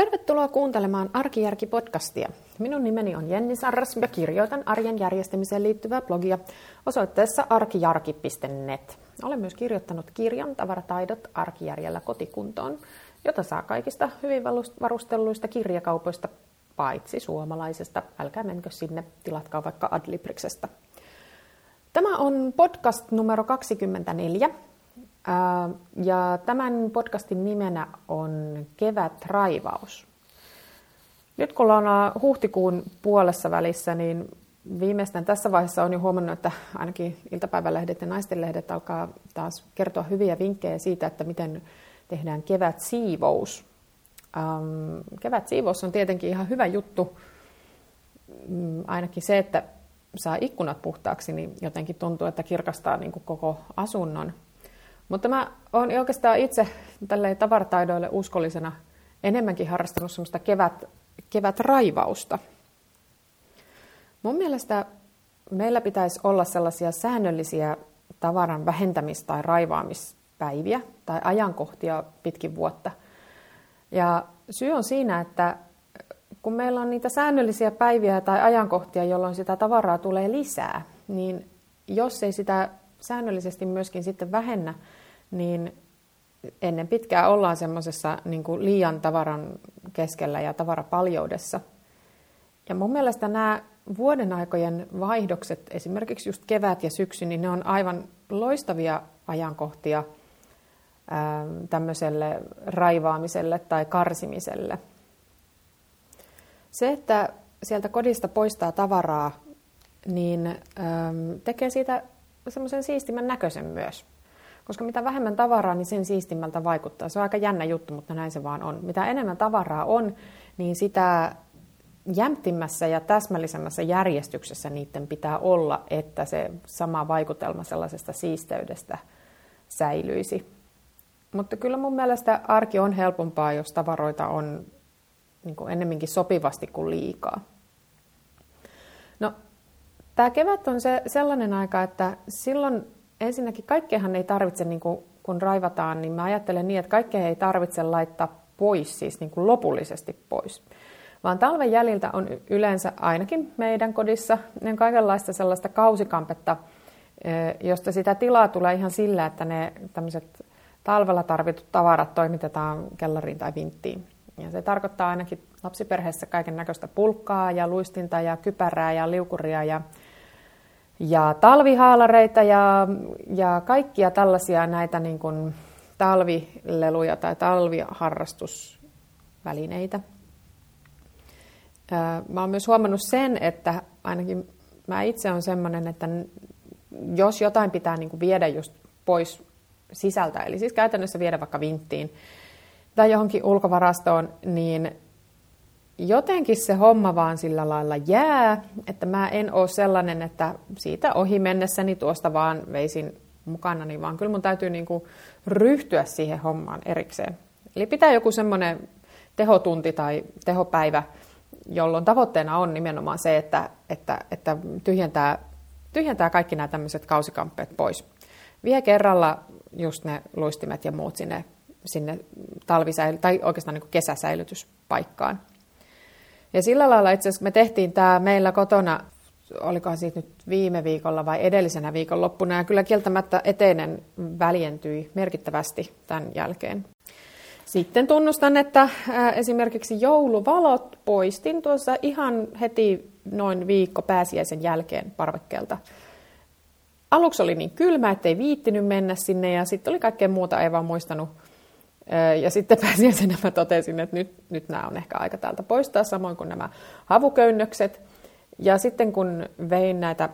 Tervetuloa kuuntelemaan Arkijärki-podcastia. Minun nimeni on Jenni Sarras ja kirjoitan arjen järjestämiseen liittyvää blogia osoitteessa arkijarki.net. Olen myös kirjoittanut kirjan Tavarataidot arkijärjellä kotikuntoon, jota saa kaikista hyvin varustelluista kirjakaupoista, paitsi suomalaisesta. Älkää menkö sinne, tilatkaa vaikka Adlibriksestä. Tämä on podcast numero 24, ja tämän podcastin nimenä on Kevät raivaus. Nyt kun ollaan huhtikuun puolessa välissä, niin viimeistään tässä vaiheessa on jo huomannut, että ainakin iltapäivälehdet ja naistenlehdet alkaa taas kertoa hyviä vinkkejä siitä, että miten tehdään kevät siivous. kevät siivous on tietenkin ihan hyvä juttu. Mm, ainakin se, että saa ikkunat puhtaaksi, niin jotenkin tuntuu, että kirkastaa niin kuin koko asunnon. Mutta mä oon oikeastaan itse tälleen tavarataidoille uskollisena enemmänkin harrastanut semmoista kevät, kevät raivausta. Mun mielestä meillä pitäisi olla sellaisia säännöllisiä tavaran vähentämis- tai raivaamispäiviä tai ajankohtia pitkin vuotta. Ja syy on siinä, että kun meillä on niitä säännöllisiä päiviä tai ajankohtia, jolloin sitä tavaraa tulee lisää, niin jos ei sitä säännöllisesti myöskin sitten vähennä, niin ennen pitkää ollaan semmoisessa niin liian tavaran keskellä ja tavarapaljoudessa. Ja mun mielestä nämä vuoden aikojen vaihdokset, esimerkiksi just kevät ja syksy, niin ne on aivan loistavia ajankohtia ää, tämmöiselle raivaamiselle tai karsimiselle. Se, että sieltä kodista poistaa tavaraa, niin ää, tekee siitä semmoisen siistimän näköisen myös. Koska mitä vähemmän tavaraa, niin sen siistimmältä vaikuttaa. Se on aika jännä juttu, mutta näin se vaan on. Mitä enemmän tavaraa on, niin sitä jämptimmässä ja täsmällisemmässä järjestyksessä niiden pitää olla, että se sama vaikutelma sellaisesta siisteydestä säilyisi. Mutta kyllä mun mielestä arki on helpompaa, jos tavaroita on niin kuin ennemminkin sopivasti kuin liikaa. No, tämä kevät on se sellainen aika, että silloin ensinnäkin kaikkeahan ei tarvitse, niin kuin, kun raivataan, niin mä ajattelen niin, että kaikkea ei tarvitse laittaa pois, siis niin kuin lopullisesti pois. Vaan talven jäljiltä on yleensä ainakin meidän kodissa niin kaikenlaista sellaista kausikampetta, josta sitä tilaa tulee ihan sillä, että ne tämmöiset talvella tarvitut tavarat toimitetaan kellariin tai vinttiin. Ja se tarkoittaa ainakin lapsiperheessä kaiken näköistä pulkkaa ja luistinta ja kypärää ja liukuria ja ja talvihaalareita ja, ja kaikkia tällaisia näitä niin kuin talvileluja tai talviharrastusvälineitä. Mä oon myös huomannut sen, että ainakin mä itse on semmoinen, että jos jotain pitää niin kuin viedä just pois sisältä, eli siis käytännössä viedä vaikka vinttiin tai johonkin ulkovarastoon, niin jotenkin se homma vaan sillä lailla jää, että mä en ole sellainen, että siitä ohi mennessäni tuosta vaan veisin mukana, niin vaan kyllä mun täytyy niin kuin ryhtyä siihen hommaan erikseen. Eli pitää joku semmoinen tehotunti tai tehopäivä, jolloin tavoitteena on nimenomaan se, että, että, että tyhjentää, tyhjentää kaikki nämä tämmöiset kausikamppeet pois. Vie kerralla just ne luistimet ja muut sinne, sinne talvisäily- tai oikeastaan niin kesäsäilytyspaikkaan. Ja sillä lailla itse asiassa me tehtiin tämä meillä kotona, olikohan siitä nyt viime viikolla vai edellisenä viikonloppuna, ja kyllä kieltämättä eteinen väljentyi merkittävästi tämän jälkeen. Sitten tunnustan, että esimerkiksi jouluvalot poistin tuossa ihan heti noin viikko pääsiäisen jälkeen parvekkeelta. Aluksi oli niin kylmä, ettei viittinyt mennä sinne ja sitten oli kaikkea muuta, ei vaan muistanut ja sitten pääsiäisenä mä totesin, että nyt, nyt nämä on ehkä aika täältä poistaa, samoin kuin nämä havuköynnökset. Ja sitten kun vein näitä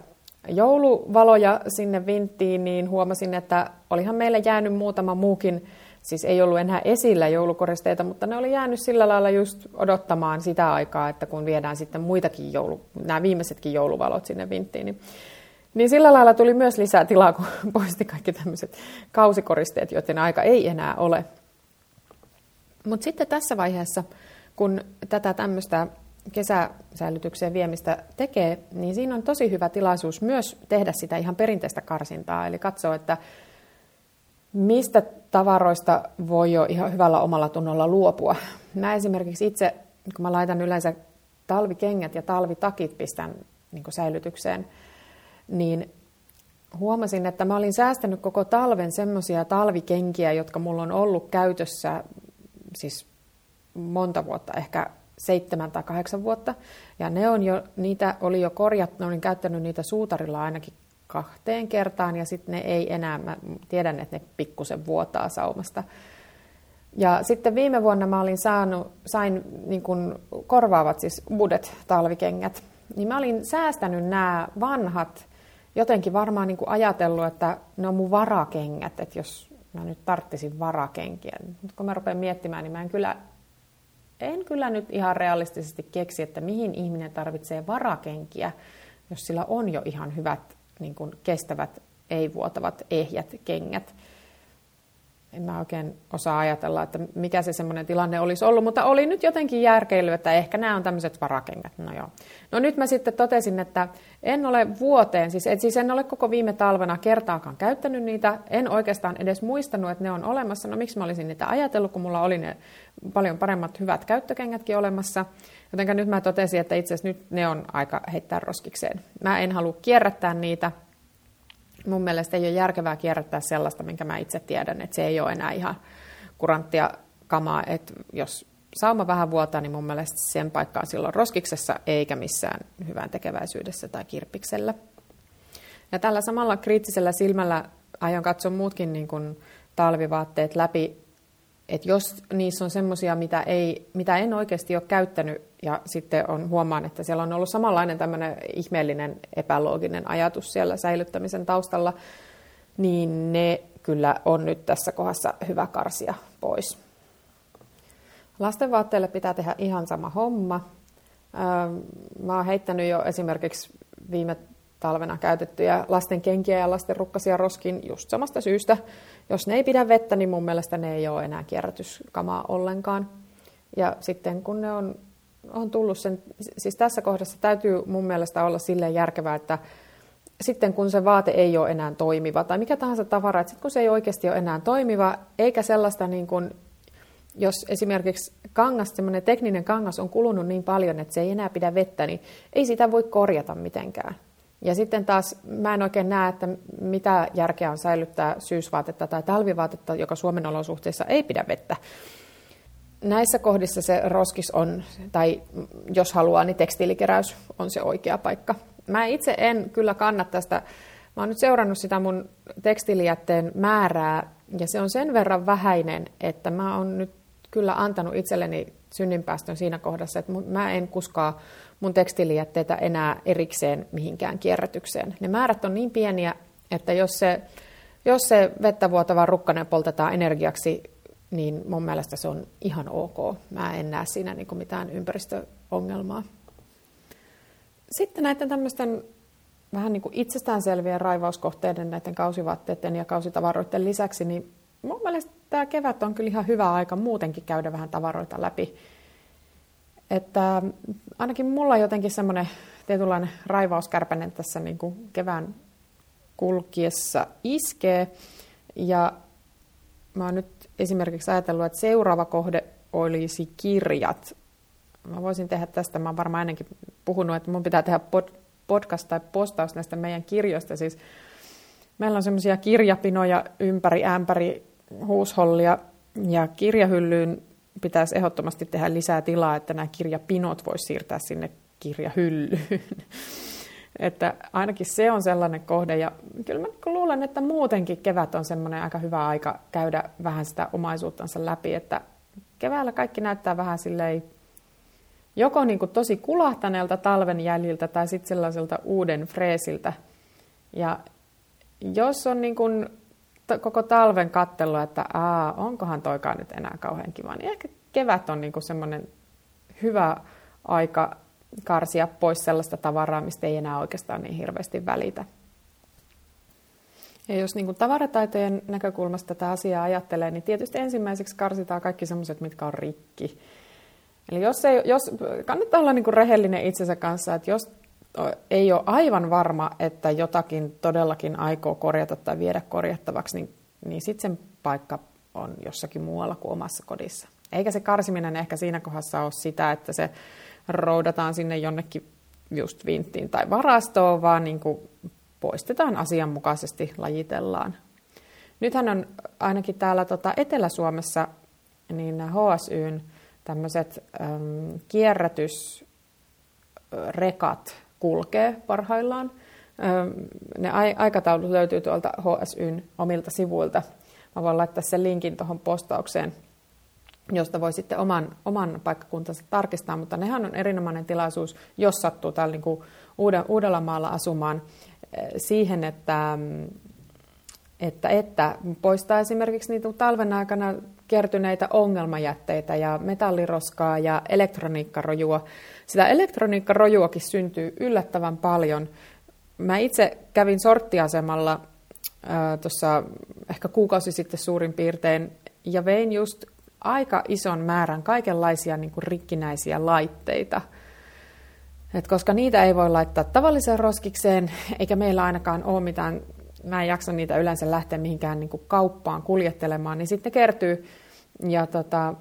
jouluvaloja sinne vinttiin, niin huomasin, että olihan meillä jäänyt muutama muukin, siis ei ollut enää esillä joulukoristeita, mutta ne oli jäänyt sillä lailla just odottamaan sitä aikaa, että kun viedään sitten muitakin joulu, nämä viimeisetkin jouluvalot sinne vinttiin, niin niin sillä lailla tuli myös lisää tilaa, kun poisti kaikki tämmöiset kausikoristeet, joiden aika ei enää ole. Mutta sitten tässä vaiheessa, kun tätä tämmöistä kesäsäilytykseen viemistä tekee, niin siinä on tosi hyvä tilaisuus myös tehdä sitä ihan perinteistä karsintaa, eli katsoa, että mistä tavaroista voi jo ihan hyvällä omalla tunnolla luopua. Mä esimerkiksi itse, kun mä laitan yleensä talvikengät ja talvitakit pistän niin säilytykseen, niin huomasin, että mä olin säästänyt koko talven semmoisia talvikenkiä, jotka mulla on ollut käytössä siis monta vuotta, ehkä seitsemän tai kahdeksan vuotta. Ja ne on jo, niitä oli jo korjattu, olin käyttänyt niitä suutarilla ainakin kahteen kertaan ja sitten ne ei enää, mä tiedän, että ne pikkusen vuotaa saumasta. Ja sitten viime vuonna mä olin saanut, sain niin kun korvaavat siis uudet talvikengät. Niin mä olin säästänyt nämä vanhat, jotenkin varmaan niin ajatellut, että ne on mun varakengät, että jos mä nyt tarttisin varakenkiä. Nyt kun mä rupean miettimään, niin mä en kyllä, en kyllä nyt ihan realistisesti keksi, että mihin ihminen tarvitsee varakenkiä, jos sillä on jo ihan hyvät niin kuin kestävät, ei-vuotavat, ehjät kengät en mä oikein osaa ajatella, että mikä se semmoinen tilanne olisi ollut, mutta oli nyt jotenkin järkeily, että ehkä nämä on tämmöiset varakengät. No joo. No nyt mä sitten totesin, että en ole vuoteen, siis, et siis en ole koko viime talvena kertaakaan käyttänyt niitä, en oikeastaan edes muistanut, että ne on olemassa. No miksi mä olisin niitä ajatellut, kun mulla oli ne paljon paremmat hyvät käyttökengätkin olemassa. Jotenka nyt mä totesin, että itse asiassa nyt ne on aika heittää roskikseen. Mä en halua kierrättää niitä, mun mielestä ei ole järkevää kierrättää sellaista, minkä mä itse tiedän, että se ei ole enää ihan kuranttia kamaa, että jos sauma vähän vuotaa, niin mun mielestä sen paikka on silloin roskiksessa eikä missään hyvän tekeväisyydessä tai kirppiksellä. Ja tällä samalla kriittisellä silmällä aion katsoa muutkin niin kuin talvivaatteet läpi että jos niissä on semmoisia, mitä, ei, mitä en oikeasti ole käyttänyt ja sitten on, huomaan, että siellä on ollut samanlainen tämmöinen ihmeellinen epälooginen ajatus siellä säilyttämisen taustalla, niin ne kyllä on nyt tässä kohdassa hyvä karsia pois. Lastenvaatteille pitää tehdä ihan sama homma. Mä oon heittänyt jo esimerkiksi viime talvena käytettyjä lasten kenkiä ja lasten rukkasia roskin just samasta syystä. Jos ne ei pidä vettä, niin mun mielestä ne ei ole enää kierrätyskamaa ollenkaan. Ja sitten kun ne on, on tullut sen, siis tässä kohdassa täytyy mun mielestä olla silleen järkevää, että sitten kun se vaate ei ole enää toimiva, tai mikä tahansa tavara, että sitten kun se ei oikeasti ole enää toimiva, eikä sellaista niin kuin, jos esimerkiksi kangas, semmoinen tekninen kangas on kulunut niin paljon, että se ei enää pidä vettä, niin ei sitä voi korjata mitenkään. Ja sitten taas mä en oikein näe, että mitä järkeä on säilyttää syysvaatetta tai talvivaatetta, joka Suomen olosuhteissa ei pidä vettä. Näissä kohdissa se roskis on, tai jos haluaa, niin tekstiilikeräys on se oikea paikka. Mä itse en kyllä kannata tästä, mä oon nyt seurannut sitä mun tekstiilijätteen määrää, ja se on sen verran vähäinen, että mä oon nyt kyllä antanut itselleni synninpäästön siinä kohdassa, että mä en kuskaa mun tekstiilijätteitä enää erikseen mihinkään kierrätykseen. Ne määrät on niin pieniä, että jos se, jos se vettä vuotava rukkanen poltetaan energiaksi, niin mun mielestä se on ihan ok. Mä en näe siinä niin kuin mitään ympäristöongelmaa. Sitten näiden tämmöisten vähän niin kuin itsestäänselvien raivauskohteiden, näiden kausivaatteiden ja kausitavaroiden lisäksi, niin mun mielestä tämä kevät on kyllä ihan hyvä aika muutenkin käydä vähän tavaroita läpi että ainakin mulla jotenkin semmoinen tietynlainen raivauskärpänen tässä niin kuin kevään kulkiessa iskee. Ja mä oon nyt esimerkiksi ajatellut, että seuraava kohde olisi kirjat. Mä voisin tehdä tästä, mä oon varmaan ennenkin puhunut, että mun pitää tehdä pod, podcast tai postaus näistä meidän kirjoista. Siis meillä on semmoisia kirjapinoja ympäri ämpäri huushollia ja kirjahyllyyn pitäisi ehdottomasti tehdä lisää tilaa, että nämä kirjapinot voisi siirtää sinne kirjahyllyyn. että ainakin se on sellainen kohde, ja kyllä mä luulen, että muutenkin kevät on semmoinen aika hyvä aika käydä vähän sitä omaisuuttansa läpi, että keväällä kaikki näyttää vähän silleen joko niin kuin tosi kulahtaneelta talven jäljiltä tai sitten sellaiselta uuden freesiltä. Ja jos on niin kuin koko talven kattelu, että aa, onkohan toikaan nyt enää kauhean kiva, niin ehkä kevät on niinku semmoinen hyvä aika karsia pois sellaista tavaraa, mistä ei enää oikeastaan niin hirveästi välitä. Ja jos niin kuin tavarataitojen näkökulmasta tätä asiaa ajattelee, niin tietysti ensimmäiseksi karsitaan kaikki sellaiset, mitkä on rikki. Eli jos, ei, jos kannattaa olla niin kuin rehellinen itsensä kanssa, että jos ei ole aivan varma, että jotakin todellakin aikoo korjata tai viedä korjattavaksi, niin niin sitten sen paikka on jossakin muualla kuin omassa kodissa. Eikä se karsiminen ehkä siinä kohdassa ole sitä, että se roudataan sinne jonnekin just vinttiin tai varastoon, vaan niin kuin poistetaan asianmukaisesti, lajitellaan. Nythän on ainakin täällä tota Etelä-Suomessa niin HSYn tämmöiset äm, kierrätysrekat kulkee parhaillaan. Ne aikataulut löytyy tuolta HSYn omilta sivuilta. Mä voin laittaa sen linkin tuohon postaukseen, josta voi sitten oman, oman paikkakuntansa tarkistaa, mutta nehän on erinomainen tilaisuus, jos sattuu täällä niin kuin Uudellamaalla asumaan äh, siihen, että, että, että poistaa esimerkiksi niitä talven aikana kertyneitä ongelmajätteitä ja metalliroskaa ja elektroniikkarojua. Sitä elektroniikkarojuakin syntyy yllättävän paljon. Mä itse kävin sorttiasemalla tuossa ehkä kuukausi sitten suurin piirtein ja vein just aika ison määrän kaikenlaisia niin kuin rikkinäisiä laitteita. Et koska niitä ei voi laittaa tavalliseen roskikseen, eikä meillä ainakaan ole mitään, mä en jaksa niitä yleensä lähteä mihinkään niin kuin kauppaan kuljettelemaan, niin sitten kertyy ja tota,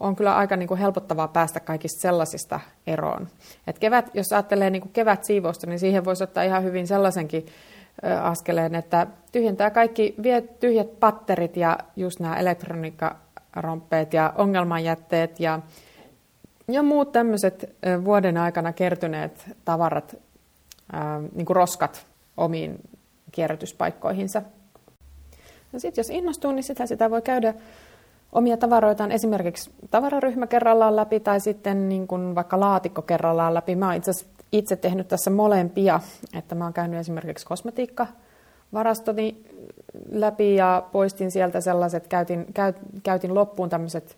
on kyllä aika niin kuin helpottavaa päästä kaikista sellaisista eroon. Et kevät, jos ajattelee niin kuin kevät siivousta, niin siihen voisi ottaa ihan hyvin sellaisenkin askeleen, että tyhjentää kaikki, vie tyhjät patterit ja just nämä elektroniikkaromppeet ja ongelmanjätteet ja, ja muut tämmöiset vuoden aikana kertyneet tavarat, ää, niin kuin roskat omiin kierrätyspaikkoihinsa. No sitten jos innostuu, niin sitä, sitä voi käydä omia tavaroitaan esimerkiksi tavararyhmä kerrallaan läpi tai sitten niin kuin vaikka laatikko kerrallaan läpi. Mä oon itse, itse tehnyt tässä molempia, että mä oon käynyt esimerkiksi kosmetiikkavarastoni läpi ja poistin sieltä sellaiset, käytin, käy, käytin loppuun tämmöiset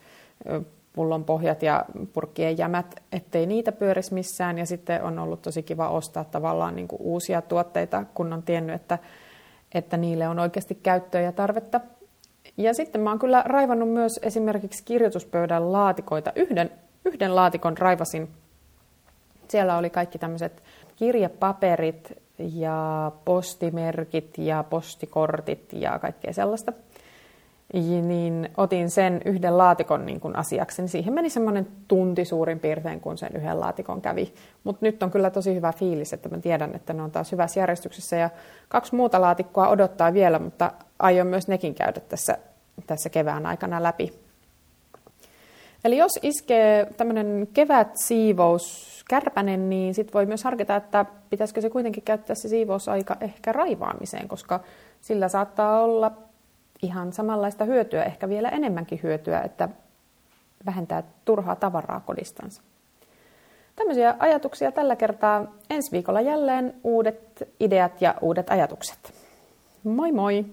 pullonpohjat ja purkkien jämät, ettei niitä pyörisi missään. Ja sitten on ollut tosi kiva ostaa tavallaan niin kuin uusia tuotteita, kun on tiennyt, että, että niille on oikeasti käyttöä ja tarvetta. Ja sitten mä oon kyllä raivannut myös esimerkiksi kirjoituspöydän laatikoita. Yhden, yhden laatikon raivasin. Siellä oli kaikki tämmöiset kirjepaperit ja postimerkit ja postikortit ja kaikkea sellaista. Niin otin sen yhden laatikon niin kuin asiaksi. Niin siihen meni semmoinen tunti suurin piirtein, kun sen yhden laatikon kävi. Mutta nyt on kyllä tosi hyvä fiilis, että mä tiedän, että ne on taas hyvässä järjestyksessä. Ja kaksi muuta laatikkoa odottaa vielä, mutta aion myös nekin käydä tässä, tässä kevään aikana läpi. Eli jos iskee tämmöinen kevätsiivous kärpänen, niin sitten voi myös harkita, että pitäisikö se kuitenkin käyttää se siivousaika ehkä raivaamiseen, koska sillä saattaa olla ihan samanlaista hyötyä, ehkä vielä enemmänkin hyötyä, että vähentää turhaa tavaraa kodistansa. Tämmöisiä ajatuksia tällä kertaa. Ensi viikolla jälleen uudet ideat ja uudet ajatukset. Moi moi!